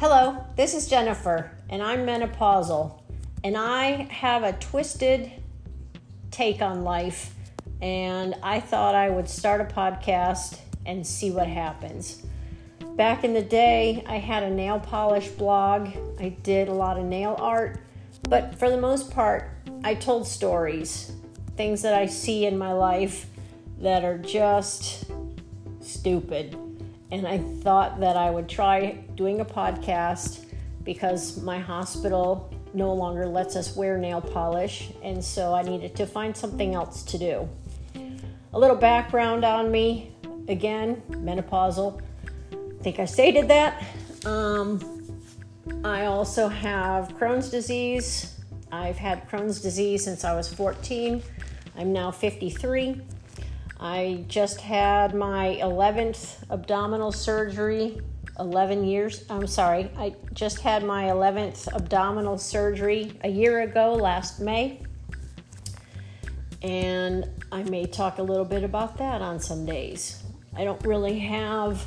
Hello, this is Jennifer, and I'm menopausal, and I have a twisted take on life, and I thought I would start a podcast and see what happens. Back in the day, I had a nail polish blog, I did a lot of nail art, but for the most part, I told stories, things that I see in my life that are just stupid and I thought that I would try doing a podcast because my hospital no longer lets us wear nail polish, and so I needed to find something else to do. A little background on me again, menopausal. I think I stated that. Um, I also have Crohn's disease. I've had Crohn's disease since I was 14. I'm now 53. I just had my 11th abdominal surgery 11 years. I'm sorry, I just had my 11th abdominal surgery a year ago, last May. And I may talk a little bit about that on some days. I don't really have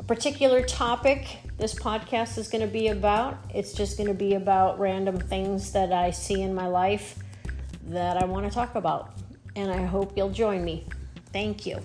a particular topic this podcast is going to be about. It's just going to be about random things that I see in my life that I want to talk about. And I hope you'll join me. Thank you.